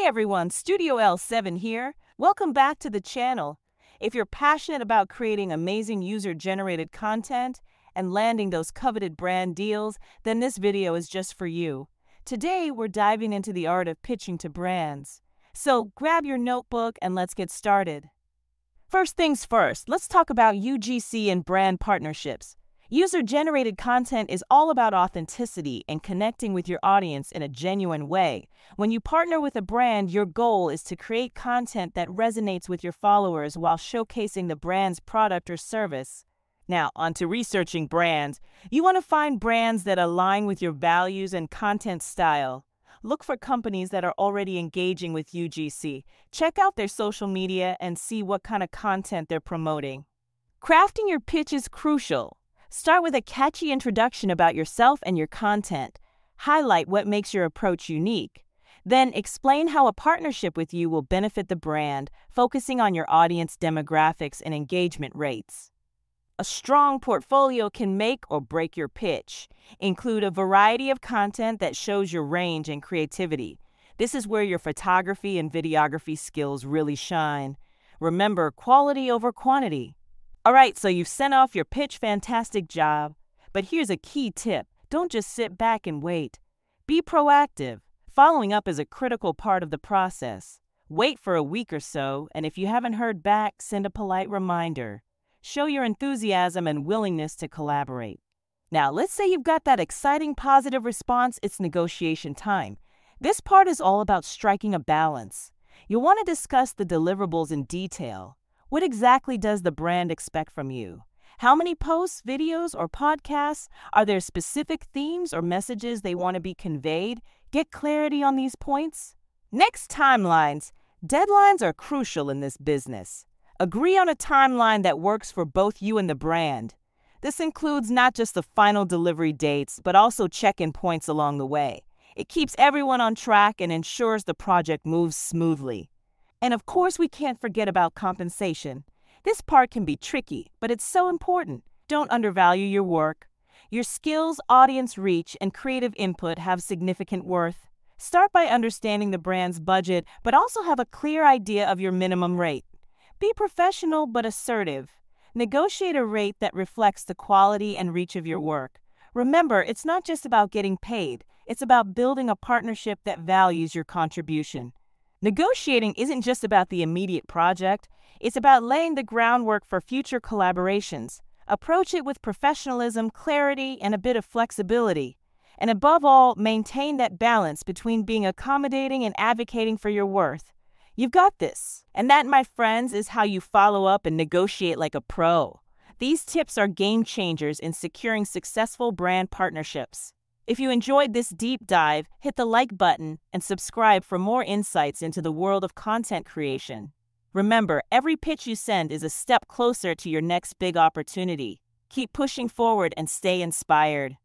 Hey everyone, Studio L7 here. Welcome back to the channel. If you're passionate about creating amazing user generated content and landing those coveted brand deals, then this video is just for you. Today, we're diving into the art of pitching to brands. So grab your notebook and let's get started. First things first, let's talk about UGC and brand partnerships. User generated content is all about authenticity and connecting with your audience in a genuine way. When you partner with a brand, your goal is to create content that resonates with your followers while showcasing the brand's product or service. Now, on to researching brands. You want to find brands that align with your values and content style. Look for companies that are already engaging with UGC. Check out their social media and see what kind of content they're promoting. Crafting your pitch is crucial. Start with a catchy introduction about yourself and your content. Highlight what makes your approach unique. Then explain how a partnership with you will benefit the brand, focusing on your audience demographics and engagement rates. A strong portfolio can make or break your pitch. Include a variety of content that shows your range and creativity. This is where your photography and videography skills really shine. Remember, quality over quantity. All right, so you've sent off your pitch fantastic job. But here's a key tip don't just sit back and wait. Be proactive. Following up is a critical part of the process. Wait for a week or so, and if you haven't heard back, send a polite reminder. Show your enthusiasm and willingness to collaborate. Now, let's say you've got that exciting positive response, it's negotiation time. This part is all about striking a balance. You'll want to discuss the deliverables in detail. What exactly does the brand expect from you? How many posts, videos, or podcasts? Are there specific themes or messages they want to be conveyed? Get clarity on these points. Next, timelines. Deadlines are crucial in this business. Agree on a timeline that works for both you and the brand. This includes not just the final delivery dates, but also check in points along the way. It keeps everyone on track and ensures the project moves smoothly. And of course, we can't forget about compensation. This part can be tricky, but it's so important. Don't undervalue your work. Your skills, audience reach, and creative input have significant worth. Start by understanding the brand's budget, but also have a clear idea of your minimum rate. Be professional but assertive. Negotiate a rate that reflects the quality and reach of your work. Remember, it's not just about getting paid, it's about building a partnership that values your contribution. Negotiating isn't just about the immediate project, it's about laying the groundwork for future collaborations. Approach it with professionalism, clarity, and a bit of flexibility. And above all, maintain that balance between being accommodating and advocating for your worth. You've got this. And that, my friends, is how you follow up and negotiate like a pro. These tips are game changers in securing successful brand partnerships. If you enjoyed this deep dive, hit the like button and subscribe for more insights into the world of content creation. Remember, every pitch you send is a step closer to your next big opportunity. Keep pushing forward and stay inspired.